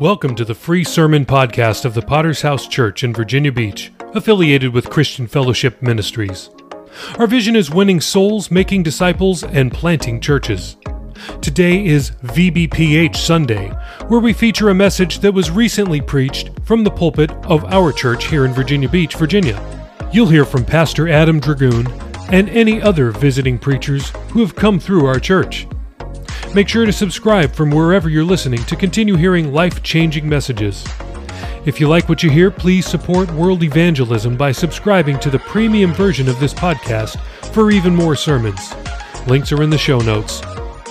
Welcome to the free sermon podcast of the Potter's House Church in Virginia Beach, affiliated with Christian Fellowship Ministries. Our vision is winning souls, making disciples, and planting churches. Today is VBPH Sunday, where we feature a message that was recently preached from the pulpit of our church here in Virginia Beach, Virginia. You'll hear from Pastor Adam Dragoon and any other visiting preachers who have come through our church. Make sure to subscribe from wherever you're listening to continue hearing life changing messages. If you like what you hear, please support world evangelism by subscribing to the premium version of this podcast for even more sermons. Links are in the show notes.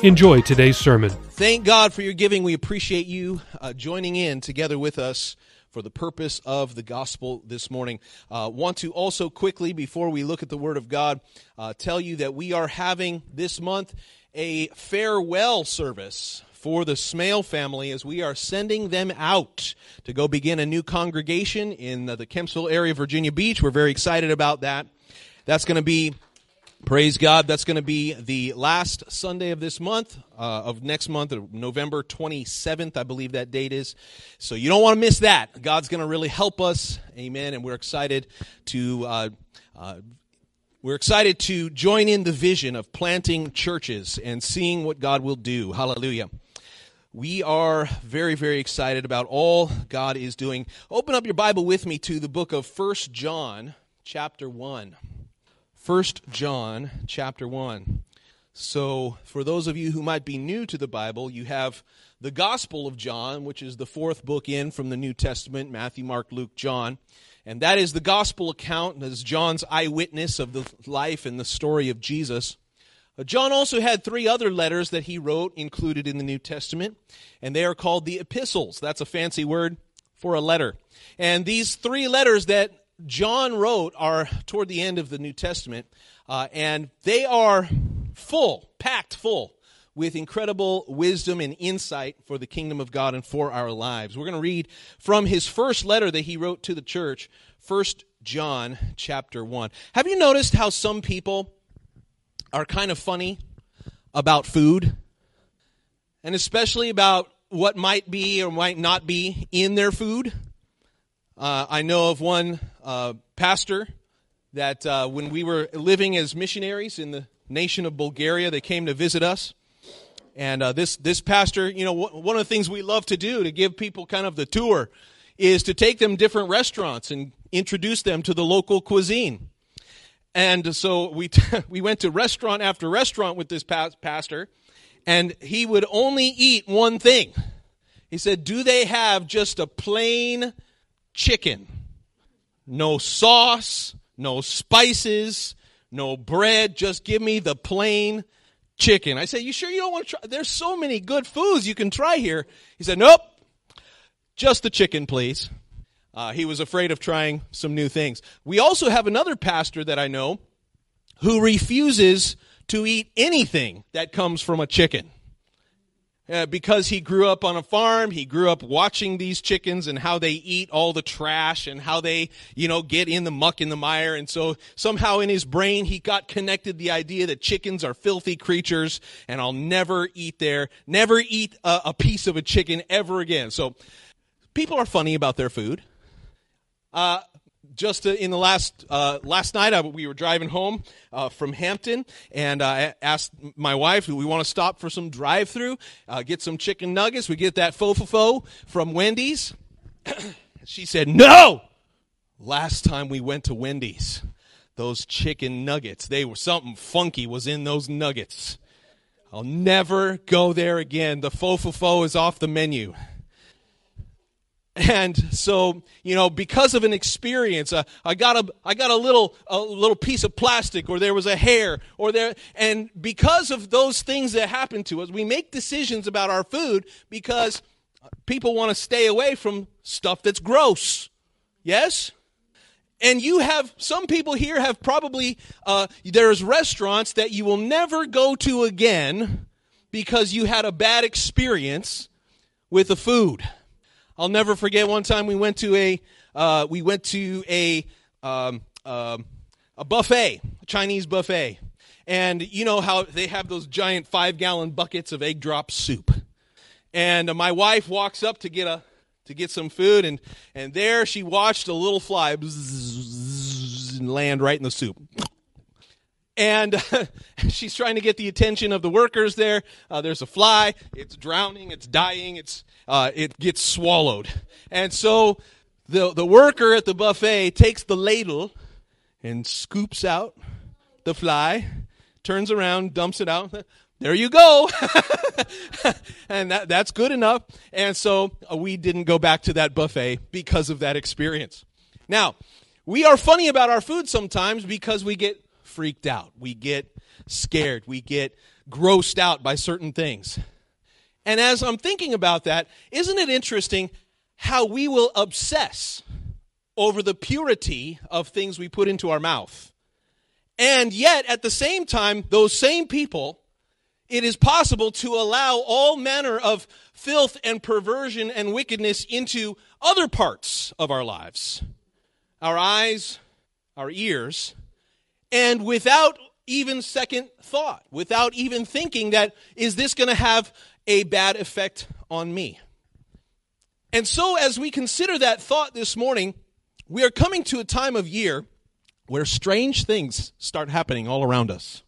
Enjoy today's sermon. Thank God for your giving. We appreciate you uh, joining in together with us for the purpose of the gospel this morning. Uh, want to also quickly, before we look at the Word of God, uh, tell you that we are having this month a farewell service for the Smale family as we are sending them out to go begin a new congregation in the Kempsville area of Virginia Beach. We're very excited about that. That's going to be Praise God. That's going to be the last Sunday of this month, uh, of next month, November 27th, I believe that date is. So you don't want to miss that. God's going to really help us. Amen. And we're excited to uh, uh, we're excited to join in the vision of planting churches and seeing what God will do. Hallelujah. We are very, very excited about all God is doing. Open up your Bible with me to the book of First John, chapter 1. First John, chapter 1. So, for those of you who might be new to the Bible, you have the Gospel of John, which is the fourth book in from the New Testament Matthew, Mark, Luke, John. And that is the gospel account, as John's eyewitness of the life and the story of Jesus. Uh, John also had three other letters that he wrote included in the New Testament, and they are called the epistles. That's a fancy word for a letter. And these three letters that John wrote are toward the end of the New Testament, uh, and they are full, packed full with incredible wisdom and insight for the kingdom of God and for our lives. We're going to read from his first letter that he wrote to the church, First John chapter 1. Have you noticed how some people are kind of funny about food? And especially about what might be or might not be in their food? Uh, I know of one uh, pastor that uh, when we were living as missionaries in the nation of Bulgaria, they came to visit us. And uh, this this pastor, you know, w- one of the things we love to do to give people kind of the tour is to take them different restaurants and introduce them to the local cuisine. And so we t- we went to restaurant after restaurant with this pa- pastor, and he would only eat one thing. He said, "Do they have just a plain chicken? No sauce, no spices, no bread. Just give me the plain." Chicken. I say, You sure you don't want to try? There's so many good foods you can try here. He said, Nope, just the chicken, please. Uh, he was afraid of trying some new things. We also have another pastor that I know who refuses to eat anything that comes from a chicken. Uh, because he grew up on a farm, he grew up watching these chickens and how they eat all the trash and how they, you know, get in the muck in the mire. And so somehow in his brain, he got connected the idea that chickens are filthy creatures and I'll never eat there, never eat a, a piece of a chicken ever again. So people are funny about their food. Uh, just in the last uh, last night, I, we were driving home uh, from Hampton, and I asked my wife, "Do we want to stop for some drive-through, uh, get some chicken nuggets? We get that fo fo fo from Wendy's." she said, "No." Last time we went to Wendy's, those chicken nuggets, they were something funky was in those nuggets. I'll never go there again. The fo fo fo is off the menu. And so, you know, because of an experience, uh, I got a, I got a little, a little piece of plastic, or there was a hair, or there, and because of those things that happen to us, we make decisions about our food because people want to stay away from stuff that's gross. Yes? And you have, some people here have probably, uh, there's restaurants that you will never go to again because you had a bad experience with the food. I'll never forget one time we went to a uh, we went to a um, um, a buffet, a Chinese buffet, and you know how they have those giant five gallon buckets of egg drop soup. And my wife walks up to get a to get some food, and, and there she watched a little fly land right in the soup. And she's trying to get the attention of the workers there. Uh, there's a fly. It's drowning. It's dying. It's, uh, it gets swallowed. And so the, the worker at the buffet takes the ladle and scoops out the fly, turns around, dumps it out. There you go. and that, that's good enough. And so uh, we didn't go back to that buffet because of that experience. Now, we are funny about our food sometimes because we get freaked out. We get scared. We get grossed out by certain things. And as I'm thinking about that, isn't it interesting how we will obsess over the purity of things we put into our mouth? And yet, at the same time, those same people it is possible to allow all manner of filth and perversion and wickedness into other parts of our lives our eyes, our ears, and without even second thought, without even thinking that, is this going to have a bad effect on me? And so, as we consider that thought this morning, we are coming to a time of year where strange things start happening all around us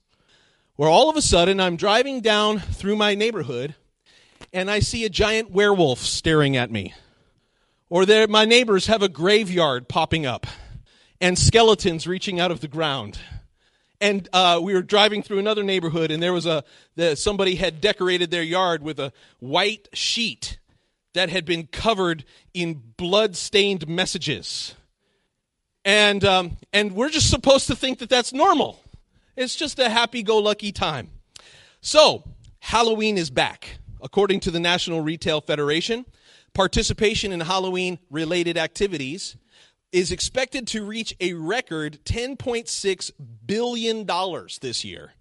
where all of a sudden I'm driving down through my neighborhood and I see a giant werewolf staring at me. Or there, my neighbors have a graveyard popping up and skeletons reaching out of the ground. And uh, we were driving through another neighborhood, and there was a the, somebody had decorated their yard with a white sheet that had been covered in blood-stained messages. And um, and we're just supposed to think that that's normal. It's just a happy go lucky time. So, Halloween is back. According to the National Retail Federation, participation in Halloween related activities is expected to reach a record $10.6 billion this year,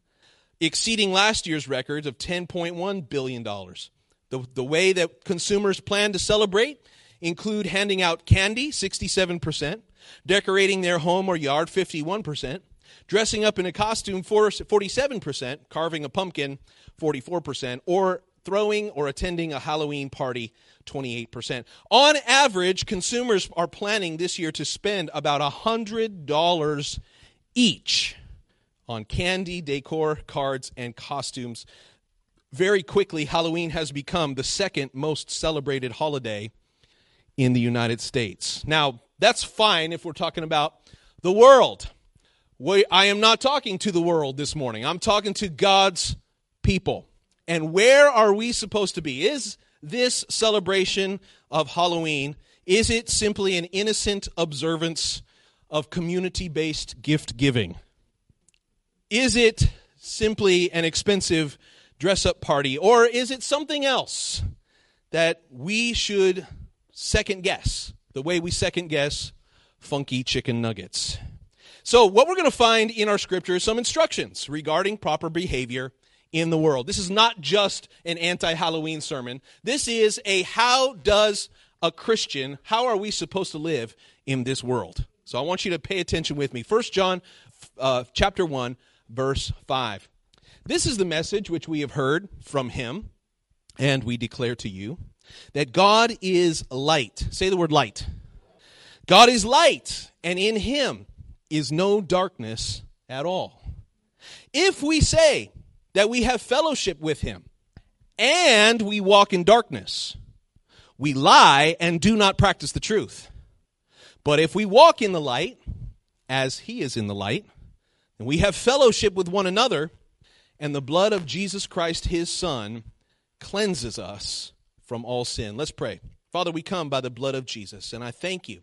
exceeding last year's record of $10.1 billion. The, the way that consumers plan to celebrate include handing out candy, 67%, decorating their home or yard, 51%, dressing up in a costume 47%, carving a pumpkin 44%, or throwing or attending a Halloween party 28%. On average, consumers are planning this year to spend about $100 each on candy, decor, cards, and costumes. Very quickly, Halloween has become the second most celebrated holiday in the United States. Now, that's fine if we're talking about the world. I am not talking to the world this morning. I'm talking to God's people. And where are we supposed to be? Is this celebration of Halloween is it simply an innocent observance of community-based gift giving? Is it simply an expensive dress-up party or is it something else that we should second guess the way we second guess funky chicken nuggets? So, what we're going to find in our scripture is some instructions regarding proper behavior in the world. This is not just an anti Halloween sermon. This is a how does a Christian, how are we supposed to live in this world? So, I want you to pay attention with me. First John uh, chapter 1, verse 5. This is the message which we have heard from him, and we declare to you that God is light. Say the word light. God is light, and in him is no darkness at all. If we say that we have fellowship with him and we walk in darkness, we lie and do not practice the truth. But if we walk in the light, as he is in the light, and we have fellowship with one another, and the blood of Jesus Christ, his Son, cleanses us from all sin. Let's pray. Father, we come by the blood of Jesus, and I thank you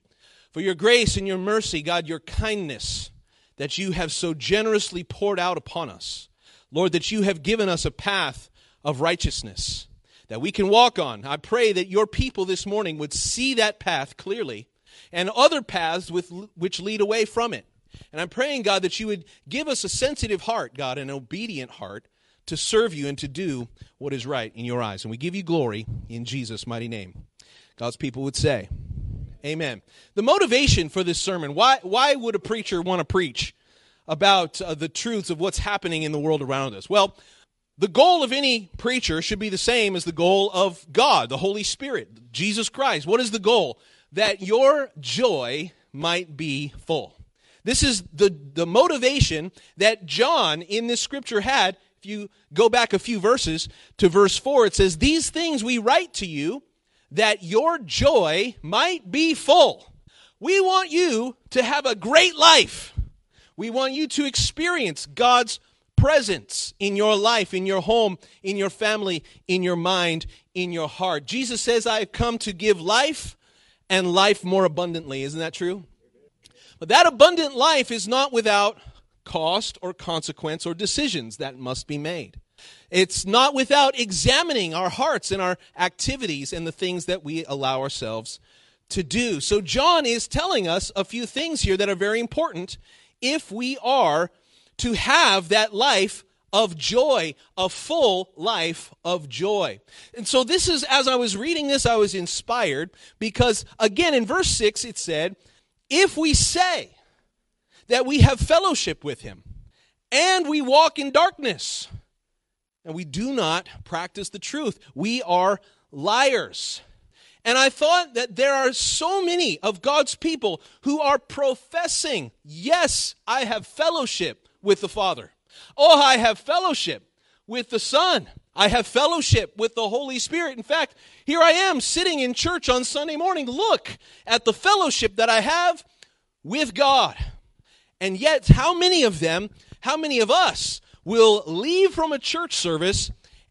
for your grace and your mercy, God, your kindness that you have so generously poured out upon us. Lord, that you have given us a path of righteousness that we can walk on. I pray that your people this morning would see that path clearly and other paths with, which lead away from it. And I'm praying, God, that you would give us a sensitive heart, God, an obedient heart to serve you and to do what is right in your eyes. And we give you glory in Jesus' mighty name. God's people would say, Amen. The motivation for this sermon why, why would a preacher want to preach about uh, the truths of what's happening in the world around us? Well, The goal of any preacher should be the same as the goal of God, the Holy Spirit, Jesus Christ. What is the goal? That your joy might be full. This is the, the motivation that John in this scripture had. If you go back a few verses to verse 4, it says, These things we write to you that your joy might be full. We want you to have a great life. We want you to experience God's presence in your life, in your home, in your family, in your mind, in your heart. Jesus says, I have come to give life and life more abundantly. Isn't that true? But that abundant life is not without cost or consequence or decisions that must be made. It's not without examining our hearts and our activities and the things that we allow ourselves to do. So, John is telling us a few things here that are very important if we are to have that life of joy, a full life of joy. And so, this is, as I was reading this, I was inspired because, again, in verse 6, it said, If we say that we have fellowship with him and we walk in darkness and we do not practice the truth, we are liars. And I thought that there are so many of God's people who are professing, yes, I have fellowship with the Father. Oh, I have fellowship with the Son. I have fellowship with the Holy Spirit. In fact, here I am sitting in church on Sunday morning. Look at the fellowship that I have with God. And yet, how many of them, how many of us will leave from a church service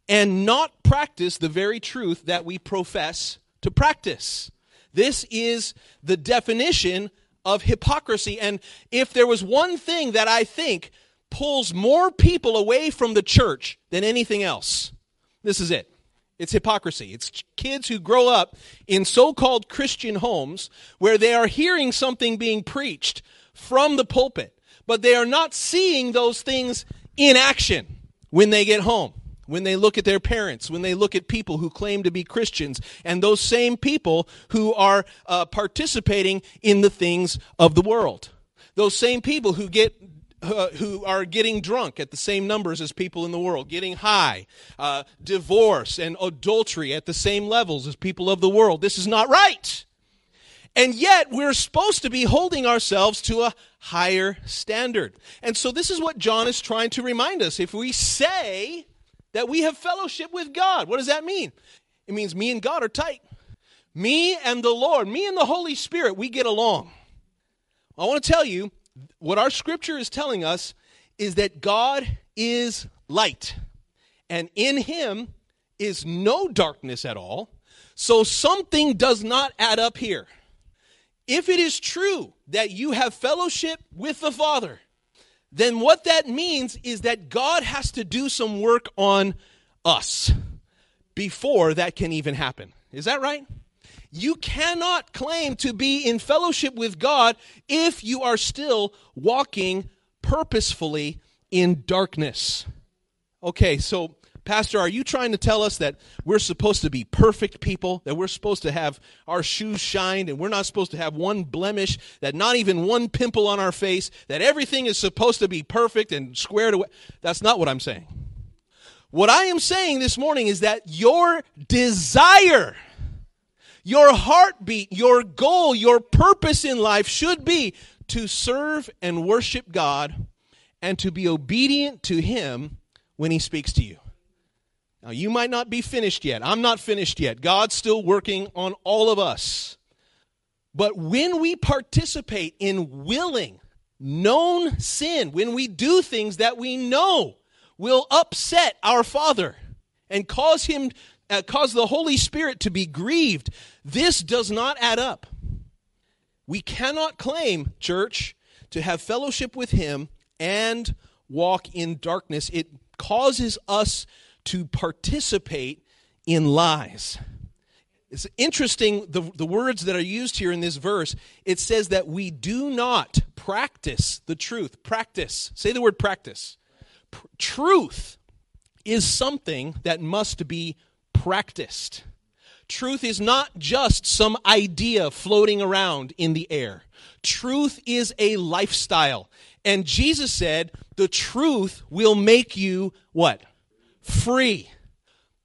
and not practice the very truth that we profess to practice? This is the definition of hypocrisy. And if there was one thing that I think pulls more people away from the church than anything else, this is it. It's hypocrisy. It's kids who grow up in so called Christian homes where they are hearing something being preached from the pulpit, but they are not seeing those things in action when they get home when they look at their parents, when they look at people who claim to be Christians, and those same people who are uh, participating in the things of the world. Those same people who get uh, who are getting drunk at the same numbers as people in the world, getting high, uh, divorce and adultery at the same levels as people of the world. This is not right. And yet, we're supposed to be holding ourselves to a higher standard. And so, this is what John is trying to remind us. If we say that we have fellowship with God. What does that mean? It means me and God are tight. Me and the Lord, me and the Holy Spirit, we get along. I want to tell you what our scripture is telling us is that God is light, and in him is no darkness at all. So something does not add up here. If it is true that you have fellowship with the Father, then what that means is that God has to do some work on us before that can even happen. Is that right? You cannot claim to be in fellowship with God if you are still walking purposefully in darkness. Okay, so Pastor, are you trying to tell us that we're supposed to be perfect people, that we're supposed to have our shoes shined, and we're not supposed to have one blemish, that not even one pimple on our face, that everything is supposed to be perfect and squared away? That's not what I'm saying. What I am saying this morning is that your desire, your heartbeat, your goal, your purpose in life should be to serve and worship God and to be obedient to Him when He speaks to you. Now, you might not be finished yet. I'm not finished yet. God's still working on all of us. But when we participate in willing, known sin, when we do things that we know will upset our Father and cause him uh, cause the Holy Spirit to be grieved, this does not add up. We cannot claim, church, to have fellowship with him and walk in darkness. It causes us to participate in lies. It's interesting the, the words that are used here in this verse. It says that we do not practice the truth. Practice. Say the word practice. Pr- truth is something that must be practiced. Truth is not just some idea floating around in the air. Truth is a lifestyle. And Jesus said, the truth will make you what? Free.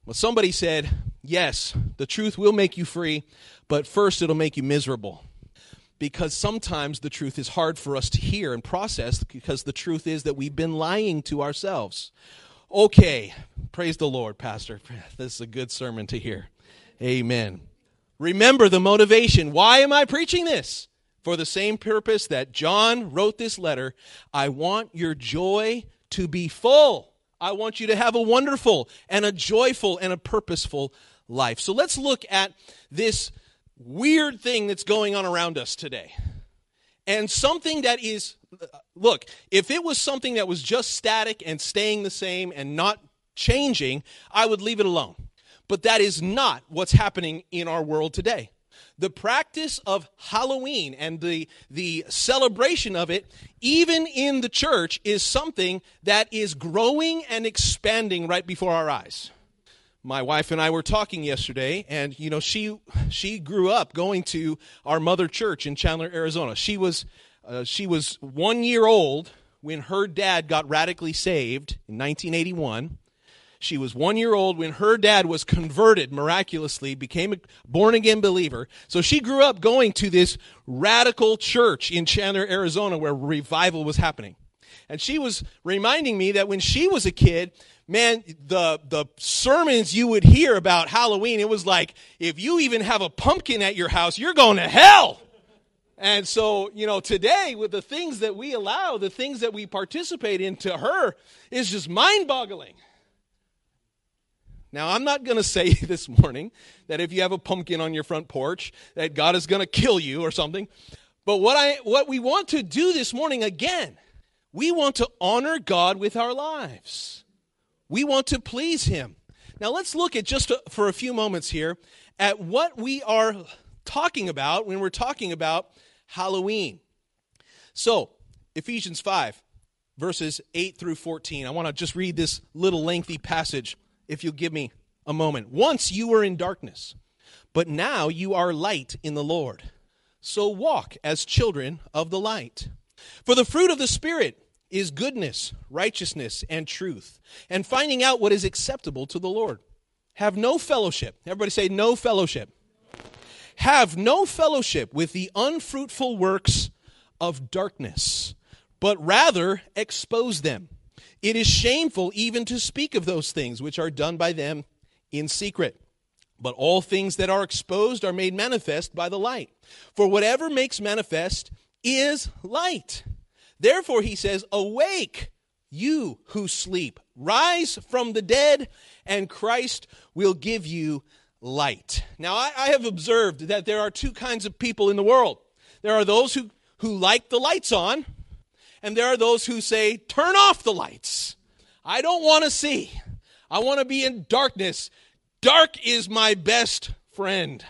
Well, somebody said, yes, the truth will make you free, but first it'll make you miserable. Because sometimes the truth is hard for us to hear and process because the truth is that we've been lying to ourselves. Okay, praise the Lord, Pastor. This is a good sermon to hear. Amen. Remember the motivation. Why am I preaching this? For the same purpose that John wrote this letter, I want your joy to be full. I want you to have a wonderful and a joyful and a purposeful life. So let's look at this weird thing that's going on around us today. And something that is, look, if it was something that was just static and staying the same and not changing, I would leave it alone. But that is not what's happening in our world today. The practice of Halloween and the, the celebration of it, even in the church, is something that is growing and expanding right before our eyes my wife and I were talking yesterday, and you know she she grew up going to our mother church in Chandler, Arizona. She was uh, she was one year old when her dad got radically saved in 1981. She was one year old when her dad was converted miraculously, became a born again believer. So she grew up going to this radical church in Chandler, Arizona, where revival was happening. And she was reminding me that when she was a kid, man, the, the sermons you would hear about Halloween, it was like, if you even have a pumpkin at your house, you're going to hell. And so, you know, today with the things that we allow, the things that we participate in to her is just mind boggling. Now, I'm not going to say this morning that if you have a pumpkin on your front porch, that God is going to kill you or something. But what I what we want to do this morning again, we want to honor God with our lives. We want to please him. Now let's look at just for a few moments here at what we are talking about when we're talking about Halloween. So, Ephesians 5 verses 8 through 14. I want to just read this little lengthy passage if you'll give me a moment. Once you were in darkness, but now you are light in the Lord. So walk as children of the light. For the fruit of the Spirit is goodness, righteousness, and truth, and finding out what is acceptable to the Lord. Have no fellowship. Everybody say, no fellowship. Have no fellowship with the unfruitful works of darkness, but rather expose them. It is shameful even to speak of those things which are done by them in secret. But all things that are exposed are made manifest by the light. For whatever makes manifest is light. Therefore, he says, Awake, you who sleep, rise from the dead, and Christ will give you light. Now, I, I, have observed that there are two kinds of people in the world there are those who, who like the lights on, and there are those who say, Turn off the lights. I don't want to see. I want to be in darkness. Dark is my best friend.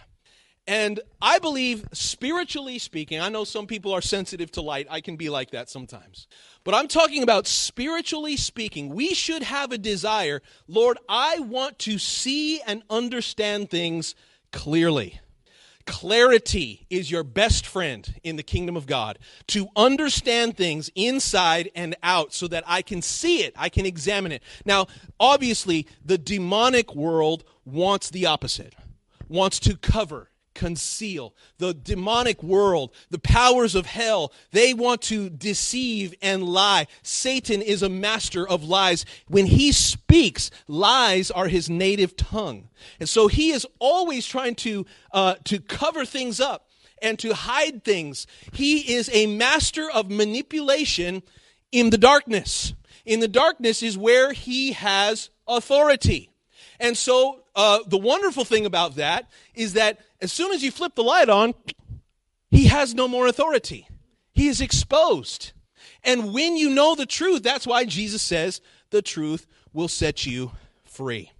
And I believe, spiritually speaking, I know some people are sensitive to light. I can be like that sometimes. But I'm talking about spiritually speaking. We should have a desire Lord, I want to see and understand things clearly. Clarity is your best friend in the kingdom of God. To understand things inside and out so that I can see it, I can examine it. Now, obviously, the demonic world wants the opposite, wants to cover conceal. The demonic world, the powers of hell, they want to deceive and lie. Satan is a master of lies. When he speaks, lies are his native tongue. And so he is always trying to, uh, to cover things up and to hide things. He is a master of manipulation in the darkness. In the darkness is where he has authority. And so uh, the wonderful thing about that is that as soon as you flip the light on, he has no more authority. He is exposed. And when you know the truth, that's why Jesus says the truth will set you free.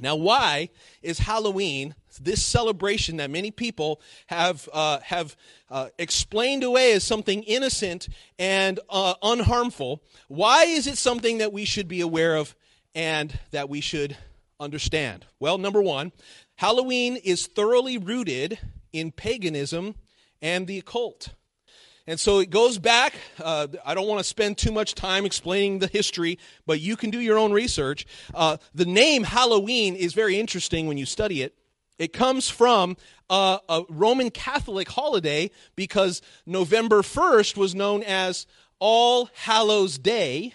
Now, why is Halloween this celebration that many people have uh, have uh, explained away as something innocent and uh, unharmful? Why is it something that we should be aware of and that we should understand? Well, number one, Halloween is thoroughly rooted in paganism and the occult. And so it goes back. Uh, I don't want to spend too much time explaining the history, but you can do your own research. Uh, the name Halloween is very interesting when you study it. It comes from uh, a Roman Catholic holiday because November 1st was known as All Hallows Day.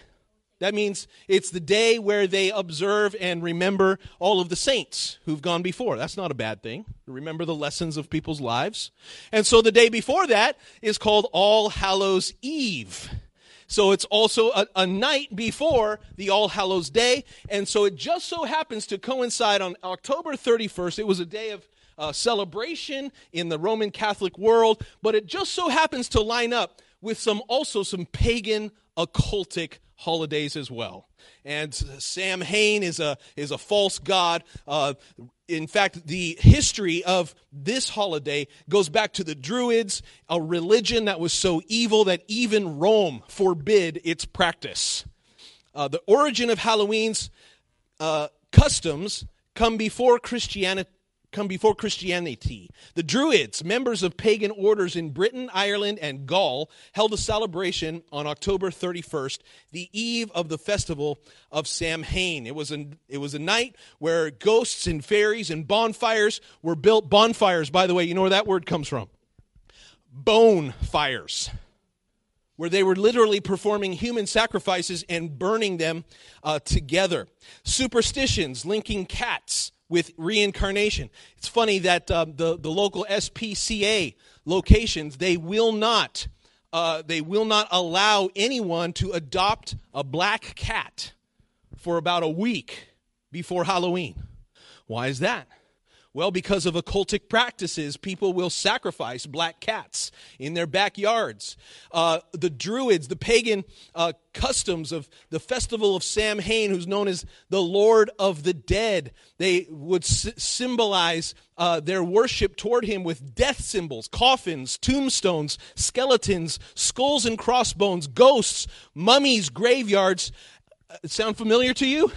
That means it's the day where they observe and remember all of the saints who've gone before. That's not a bad thing. Remember the lessons of people's lives. And so the day before that is called All Hallows Eve. So it's also a, a, night before the All Hallows Day. And so it just so happens to coincide on October 31st. It was a day of uh, celebration in the Roman Catholic world, but it just so happens to line up with some also some pagan occultic holidays as well. And Samhain is a is a false god. Uh, in fact, the history of this holiday goes back to the Druids, a religion that was so evil that even Rome forbid its practice. Uh, the origin of Halloween's uh, customs come before Christianity, come before Christianity. The Druids, members of pagan orders in Britain, Ireland, and Gaul, held a celebration on October 31st, the eve of the festival of Samhain. It was a, it was a night where ghosts and fairies and bonfires were built. Bonfires, by the way, you know where that word comes from? Bone fires where they were literally performing human sacrifices and burning them uh, together. Superstitions linking cats with reincarnation. It's funny that uh, the, the local SPCA locations, they will not. Uh, they will not allow anyone to adopt a black cat for about a week before Halloween. Why is that? Well, because of occultic practices, people will sacrifice black cats in their backyards. Uh, the Druids, the pagan uh, customs of the festival of Samhain, who's known as the Lord of the Dead, they would s- symbolize uh, their worship toward him with death symbols, coffins, tombstones, skeletons, skulls and crossbones, ghosts, mummies, graveyards. Uh, sound familiar to you?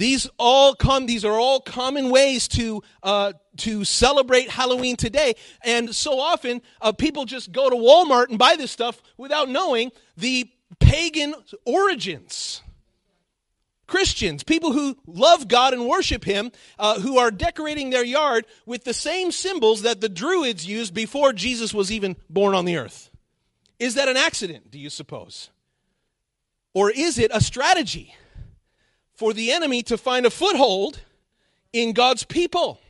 These all come. These are all common ways to uh, to celebrate Halloween today. And so often, uh, people just go to Walmart and buy this stuff without knowing the pagan origins. Christians, people who love God and worship Him, uh, who are decorating their yard with the same symbols that the Druids used before Jesus was even born on the earth. Is that an accident, do you suppose? Or is it a strategy? For the enemy to find a foothold in God's people.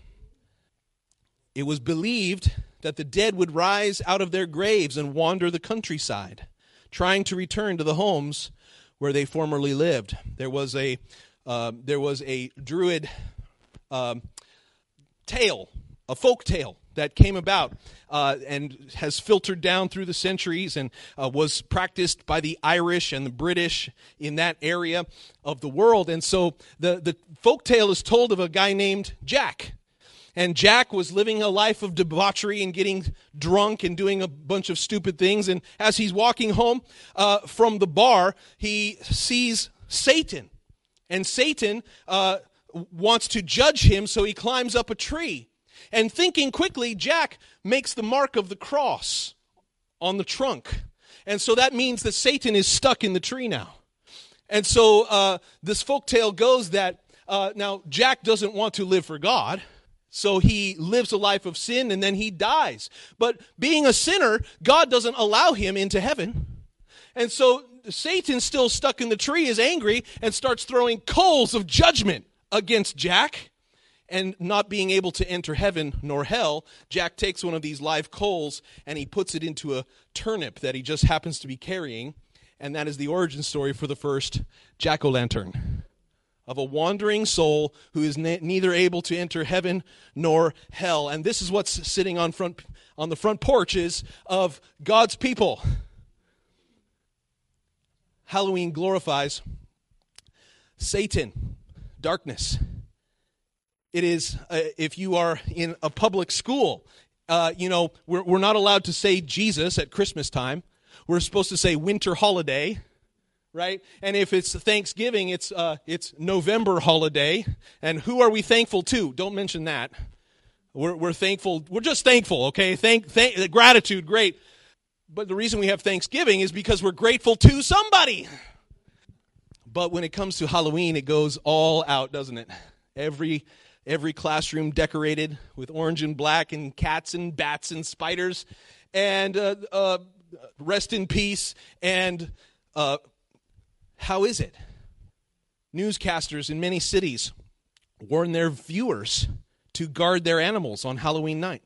It was believed that the dead would rise out of their graves and wander the countryside, trying to return to the homes where they formerly lived. There was a uh, there was a druid um, tale, a folk tale that came about uh, and has filtered down through the centuries and uh, was practiced by the Irish and the British in that area of the world. And so the, the folk tale is told of a guy named Jack. And Jack was living a life of debauchery and getting drunk and doing a bunch of stupid things. And as he's walking home uh, from the bar, he sees Satan. And Satan uh, wants to judge him, so he climbs up a tree and thinking quickly, Jack makes the mark of the cross on the trunk. And so that means that Satan is stuck in the tree now. And so uh, this folk tale goes that uh, now Jack doesn't want to live for God. So he lives a life of sin and then he dies. But being a sinner, God doesn't allow him into heaven. And so Satan, still stuck in the tree, is angry and starts throwing coals of judgment against Jack and not being able to enter heaven nor hell, Jack takes one of these live coals and he puts it into a turnip that he just happens to be carrying. And that is the origin story for the first jack o' lantern of a wandering soul who is ne- neither able to enter heaven nor hell. And this is what's sitting on front on the front porches of God's people. Halloween glorifies Satan, darkness. It is, uh, if you are in a public school, uh, you know, we're, we're not allowed to say Jesus at Christmas time. We're supposed to say winter holiday, right? And if it's Thanksgiving, it's, uh, it's November holiday. And who are we thankful to? Don't mention that. We're, we're thankful. We're just thankful, okay? Thank, thank, gratitude, great. But the reason we have Thanksgiving is because we're grateful to somebody. But when it comes to Halloween, it goes all out, doesn't it? Every every classroom decorated with orange and black and cats and bats and spiders. And uh, uh, rest in peace. And uh, how is it? Newscasters in many cities warn their viewers to guard their animals on halloween night.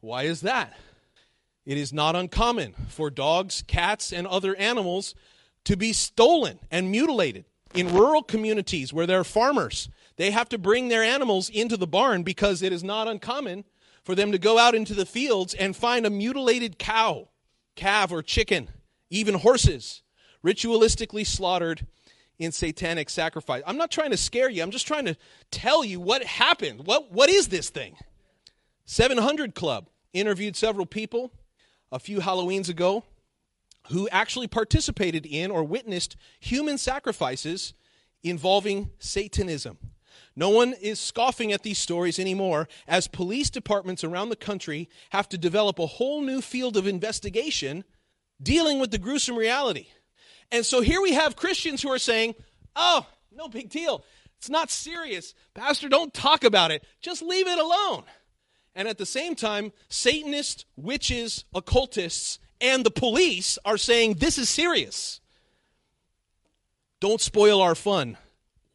Why is that? It is not uncommon for dogs cats and other animals to be stolen and mutilated in rural communities where there are farmers they have to bring their animals into the barn because it is not uncommon for them to go out into the fields and find a mutilated cow, calf, or chicken, even horses, ritualistically slaughtered in satanic sacrifice. I'm not trying to scare you. I'm just trying to tell you what happened. What, what is this thing? 700 Club interviewed several people a few Halloweens ago who actually participated in or witnessed human sacrifices involving Satanism. No one is scoffing at these stories anymore, as police departments around the country have to develop a whole new field of investigation dealing with the gruesome reality. And so here we have Christians who are saying, oh, no big deal. It's not serious. Pastor, don't talk about it. Just leave it alone. And at the same time, Satanists, witches, occultists, and the police are saying this is serious. Don't spoil our fun.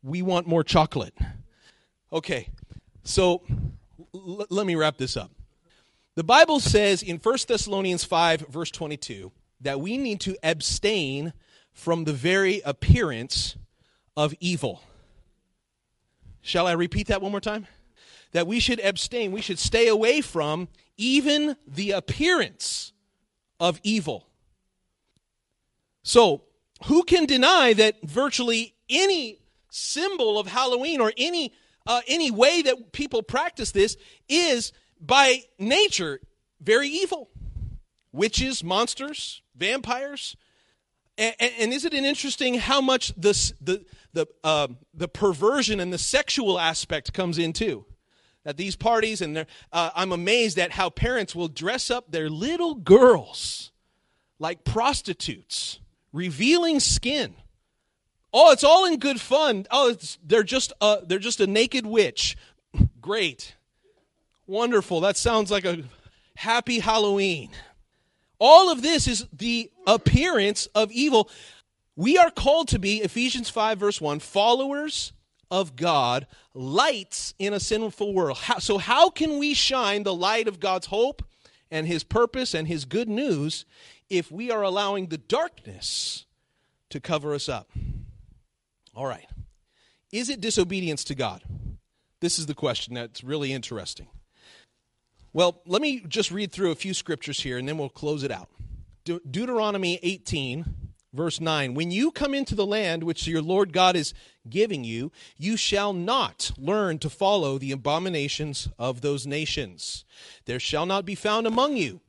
We want more chocolate. Okay, so l- let me wrap this up. The Bible says in 1 Thessalonians 5, verse 22, that we need to abstain from the very appearance of evil. Shall I repeat that one more time? That we should abstain, we should stay away from even the appearance of evil. So, who can deny that virtually any symbol of Halloween or any uh, any way that people practice this is by nature very evil. Witches, monsters, vampires. And, and, isn't it interesting how much this, the, the, uh, the perversion and the sexual aspect comes in too? At these parties, and uh, I'm amazed at how parents will dress up their little girls like prostitutes, revealing skin Oh, it's all in good fun. Oh, they're just a, they're just a naked witch. Great. Wonderful. That sounds like a happy Halloween. All of this is the appearance of evil. We are called to be, Ephesians 5, verse 1, followers of God, lights in a sinful world. How, so, how can we shine the light of God's hope and His purpose and His good news if we are allowing the darkness to cover us up? All right. Is it disobedience to God? This is the question that's really interesting. Well, let me just read through a few scriptures here and then we'll close it out. De- Deuteronomy 18, verse 9 When you come into the land which your Lord God is giving you, you shall not learn to follow the abominations of those nations. There shall not be found among you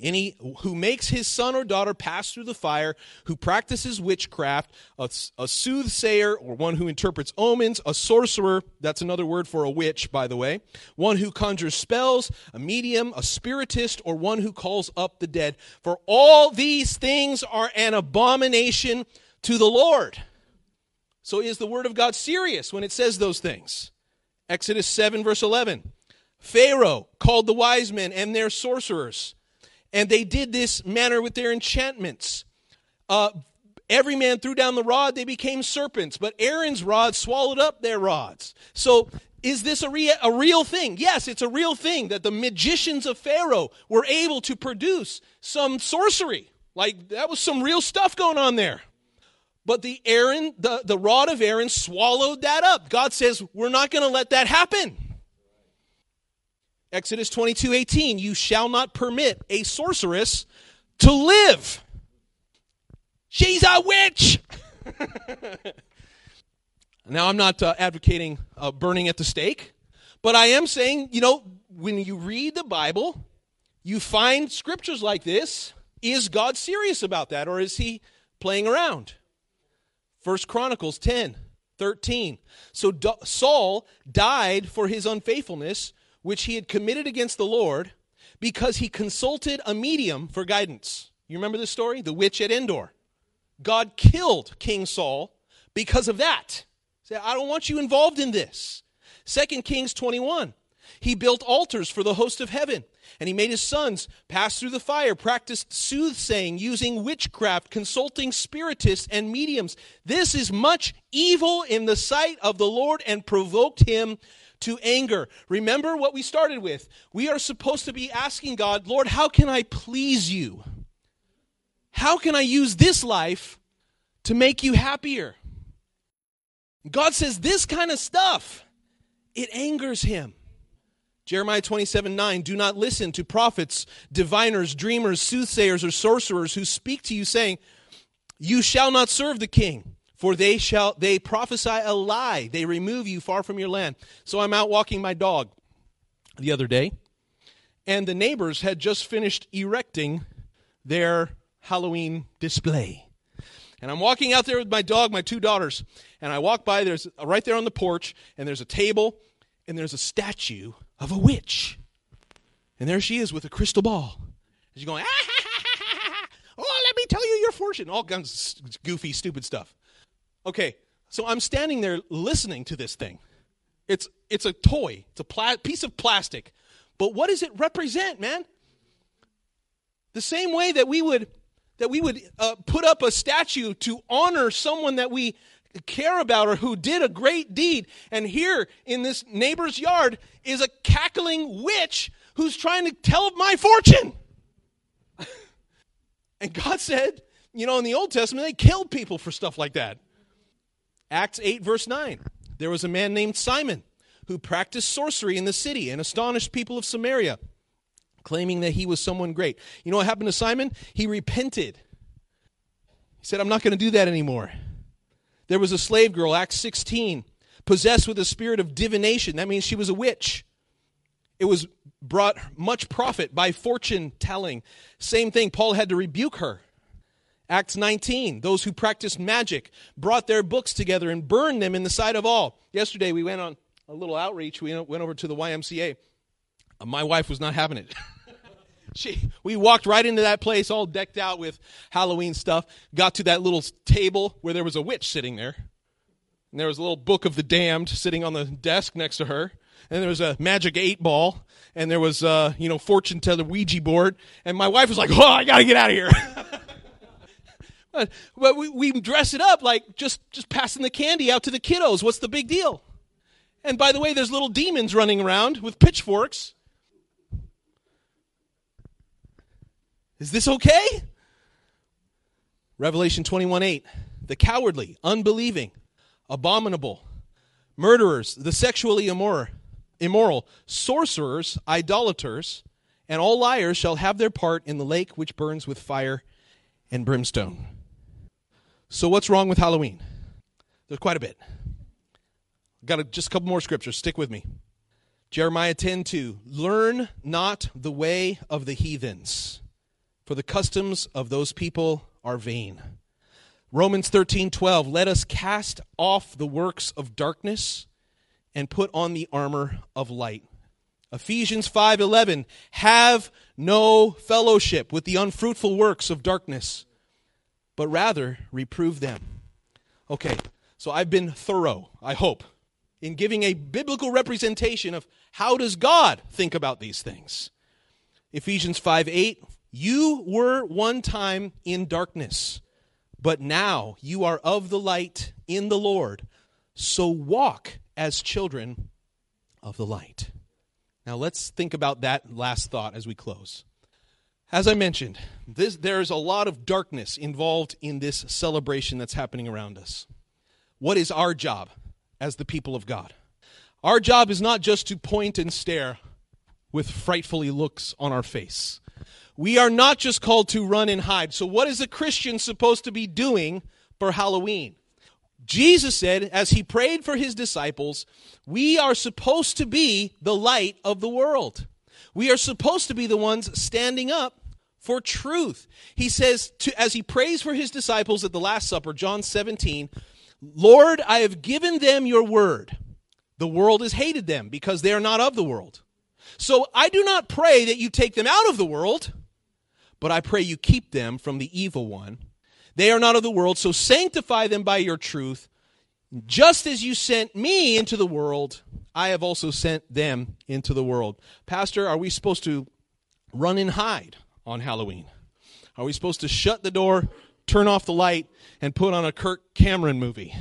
any who makes his son or daughter pass through the fire, who practices witchcraft, a, a, soothsayer or one who interprets omens, a sorcerer, that's another word for a witch, by the way, one who conjures spells, a medium, a spiritist, or one who calls up the dead. For all these things are an abomination to the Lord. So is the word of God serious when it says those things? Exodus 7, verse 11. Pharaoh called the wise men and their sorcerers and they did this manner with their enchantments. Uh, every man threw down the rod, they became serpents, but Aaron's rod swallowed up their rods. So, is this a, rea- a real thing? Yes, it's a real thing that the magicians of Pharaoh were able to produce some sorcery. Like, that was some real stuff going on there. But the Aaron, the, the rod of Aaron swallowed that up. God says, we're not going to let that happen. Exodus 22 18, you shall not permit a sorceress to live. She's a witch. now, I'm not uh, advocating uh, burning at the stake, but I am saying, you know, when you read the Bible, you find scriptures like this. Is God serious about that, or is he playing around? First Chronicles 10 13. So Saul died for his unfaithfulness which he had committed against the Lord, because he consulted a medium for guidance. You remember this story? The witch at Endor. God killed King Saul because of that. Say, I don't want you involved in this. 2 Kings 21. He built altars for the host of heaven, and he made his sons pass through the fire, practiced soothsaying, using witchcraft, consulting spiritists and mediums. This is much evil in the sight of the Lord and provoked him to anger. Remember what we started with. We are supposed to be asking God, Lord, how can I please you? How can I use this life to make you happier? God says this kind of stuff, it angers him. Jeremiah 27 9, do not listen to prophets, diviners, dreamers, soothsayers, or sorcerers who speak to you, saying, You shall not serve the king, for they shall they prophesy a lie. They remove you far from your land. So I'm out walking my dog the other day, and the neighbors had just finished erecting their Halloween display. And I'm walking out there with my dog, my two daughters, and I walk by, there's right there on the porch, and there's a table, and there's a statue of a witch. And there she is with a crystal ball. And she's going, ah, ha, ha, ha, oh, let me tell you your fortune. All kinds of goofy, stupid stuff. Okay, so I'm standing there listening to this thing. It's, it's a toy, it's a pla- piece of plastic. But what does it represent, man? The same way that we would that we would uh, put up a statue to honor someone that we care about or who did a great deed. And here in this neighbor's yard is a cackling witch who's trying to tell my fortune. and God said, you know, in the Old Testament, they killed people for stuff like that. Acts 8, verse 9. There was a man named Simon who practiced sorcery in the city and astonished people of Samaria, claiming that he was someone great. You know what happened to Simon? He repented. He said, I'm not going to do that anymore. There was a slave girl, Acts 16, possessed with a spirit of divination. That means she was a witch. It was brought much profit by fortune telling. Same thing, Paul had to rebuke her. Acts 19, those who practiced magic brought their books together and burned them in the sight of all. Yesterday we went on a little outreach. We went over to the YMCA. My wife was not having it. She, we walked right into that place all decked out with Halloween stuff, got to that little table where there was a witch sitting there. And there was a little book of the damned sitting on the desk next to her. And there was a magic eight ball. And there was, uh, you know, fortune teller Ouija board. And my wife was like, oh, I got to get out of here. but, but we, we dress it up like just, just passing the candy out to the kiddos. What's the big deal? And by the way, there's little demons running around with pitchforks Is this okay? Revelation 21 8. The cowardly, unbelieving, abominable, murderers, the sexually immoral, immoral, sorcerers, idolaters, and all liars shall have their part in the lake which burns with fire and brimstone. So, what's wrong with Halloween? There's quite a bit. Got a, just a couple more scriptures. Stick with me. Jeremiah 10 2. Learn not the way of the heathens for the customs of those people are vain. Romans 13:12 Let us cast off the works of darkness and put on the armor of light. Ephesians 5:11 Have no fellowship with the unfruitful works of darkness, but rather reprove them. Okay, so I've been thorough, I hope, in giving a biblical representation of how does God think about these things. Ephesians 5 8, you were one time in darkness, but now you are of the light in the Lord. So walk as children of the light. Now let's think about that last thought as we close. As I mentioned, this, there's a lot of darkness involved in this celebration that's happening around us. What is our job as the people of God? Our job is not just to point and stare with frightfully looks on our face. We are not just called to run and hide. So, what is a Christian supposed to be doing for Halloween? Jesus said, as he prayed for his disciples, we are supposed to be the light of the world. We are supposed to be the ones standing up for truth. He says, to, as he prays for his disciples at the Last Supper, John 17, Lord, I have given them your word. The world has hated them because they are not of the world. So I do not pray that you take them out of the world, but I pray you keep them from the evil one. They are not of the world, so sanctify them by your truth. Just as you sent me into the world, I have also sent them into the world. Pastor, are we supposed to run and hide on Halloween? Are we supposed to shut the door, turn off the light, and put on a Kirk Cameron movie?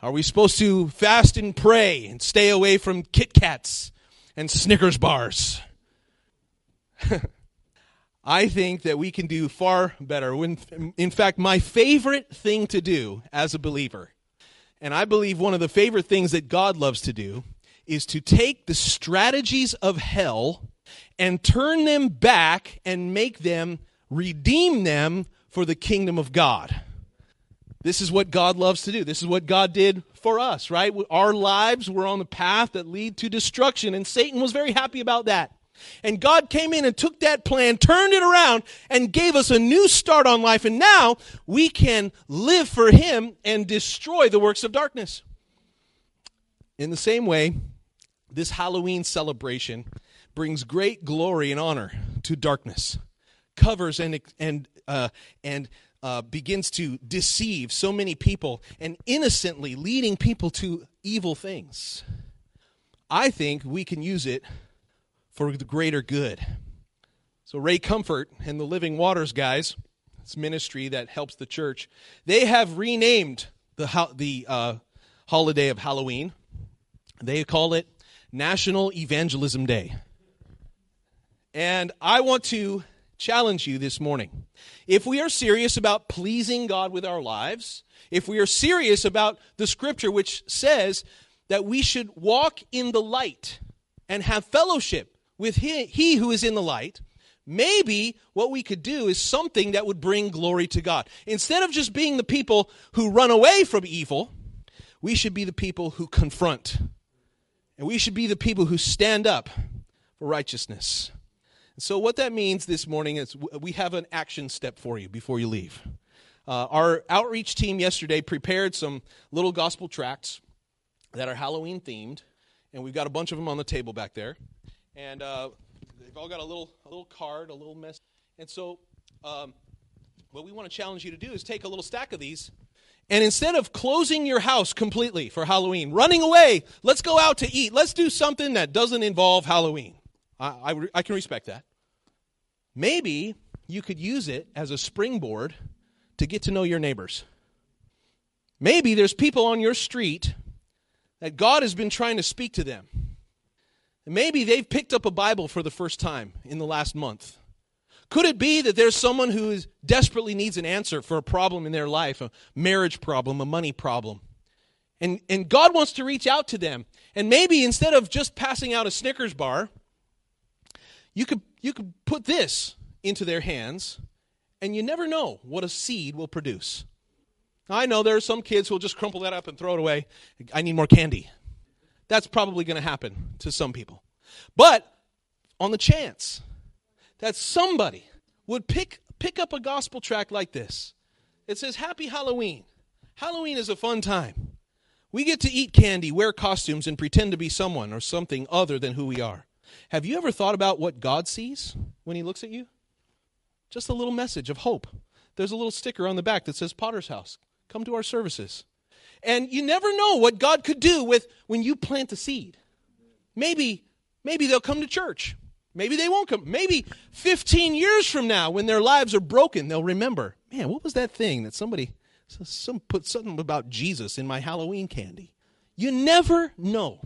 Are we supposed to fast and pray and stay away from Kit Kats and Snickers bars? I think that we can do far better. In fact, my favorite thing to do as a believer, and I believe one of the favorite things that God loves to do, is to take the strategies of hell and turn them back and make them, redeem them for the kingdom of God. This is what God loves to do. This is what God did for us, right? Our lives were on the path that lead to destruction, and Satan was very happy about that. And God came in and took that plan, turned it around, and gave us a new start on life. And now we can live for Him and destroy the works of darkness. In the same way, this Halloween celebration brings great glory and honor to darkness, covers and, and, uh, and uh, begins to deceive so many people and innocently leading people to evil things. I think we can use it for the greater good. So, Ray Comfort and the Living Waters guys, it's ministry that helps the church, they have renamed the, the uh, holiday of Halloween. They call it National Evangelism Day. And I want to challenge you this morning. If we are serious about pleasing God with our lives, if we are serious about the scripture which says that we should walk in the light and have fellowship with he, he who is in the light, maybe what we could do is something that would bring glory to God. Instead of just being the people who run away from evil, we should be the people who confront. And we should be the people who stand up for righteousness. So, what that means this morning is we have an action step for you before you leave. Uh, our outreach team yesterday prepared some little gospel tracts that are Halloween themed, and we've got a bunch of them on the table back there and uh, they've all got a little a little card, a little mess. And so, um, what we want to challenge you to do is take a little stack of these, and instead of closing your house completely for Halloween, running away, let's go out to eat. Let's do something that doesn't involve Halloween. I, I, I can respect that. Maybe you could use it as a springboard to get to know your neighbors. Maybe there's people on your street that God has been trying to speak to them. Maybe they've picked up a Bible for the first time in the last month. Could it be that there's someone who desperately needs an answer for a problem in their life, a marriage problem, a money problem? And, and God wants to reach out to them. And maybe instead of just passing out a Snickers bar, you could, you could put this into their hands, and you never know what a seed will produce. I know there are some kids who will just crumple that up and throw it away. I need more candy. That's probably going to happen to some people. But on the chance that somebody would pick, pick up a gospel tract like this, it says, Happy Halloween. Halloween is a fun time. We get to eat candy, wear costumes, and pretend to be someone or something other than who we are. Have you ever thought about what God sees when He looks at you? Just a little message of hope. There's a little sticker on the back that says Potter's House. Come to our services. And you never know what God could do with when you plant a seed. Maybe, maybe they'll come to church. Maybe they won't come. Maybe 15 years from now, when their lives are broken, they'll remember, man, what was that thing that somebody some put something about Jesus in my Halloween candy? You never know.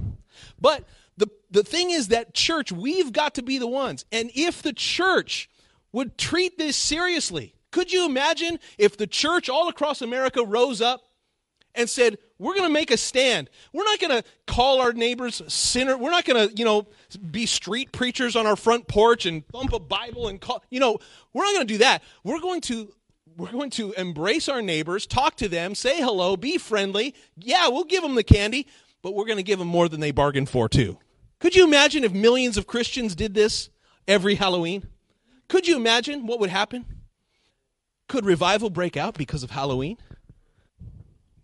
But the, the thing is that church, we've got to be the ones. And if the church would treat this seriously, could you imagine if the church all across America rose up and said, We're going to make a stand. We're not going to call our neighbors sinner. We're not going to, you know, be street preachers on our front porch and thump a Bible and call, you know, we're not going to do that. We're going to we're going to embrace our neighbors, talk to them, say hello, be friendly. Yeah, we'll give them the candy, but we're going to give them more than they bargained for, too. Could you imagine if millions of Christians did this every Halloween? Could you imagine what would happen? Could revival break out because of Halloween?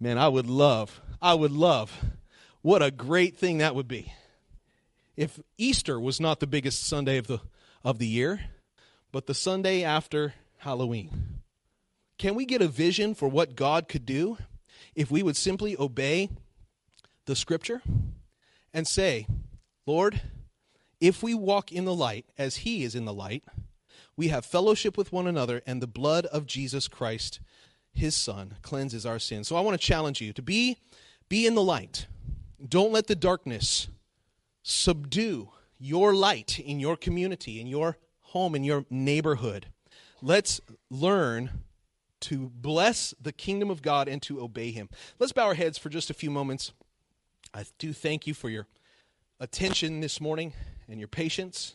Man, I would love, I would love. What a great thing that would be. if Easter was not the biggest Sunday of the, of the year, but the Sunday after Halloween? Can we get a vision for what God could do if we would simply obey the scripture and say, Lord, if we walk in the light as he is in the light, we have fellowship with one another, and the blood of Jesus Christ, his son, cleanses our sins. So I want to challenge you to be, be in the light. Don't let the darkness subdue your light in your community, in your home, in your neighborhood. Let's learn to bless the kingdom of God and to obey him. Let's bow our heads for just a few moments. I do thank you for your attention this morning and your patience.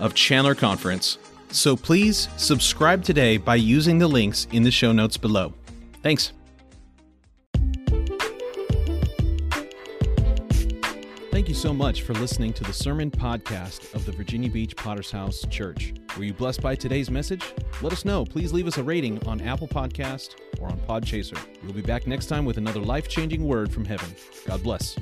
of Chandler Conference. So please subscribe today by using the links in the show notes below. Thanks. Thank you so much for listening to the sermon podcast of the Virginia Beach Potter's House Church. Were you blessed by today's message? Let us know. Please leave us a rating on Apple Podcast or on Podchaser. We'll be back next time with another life-changing word from heaven. God bless.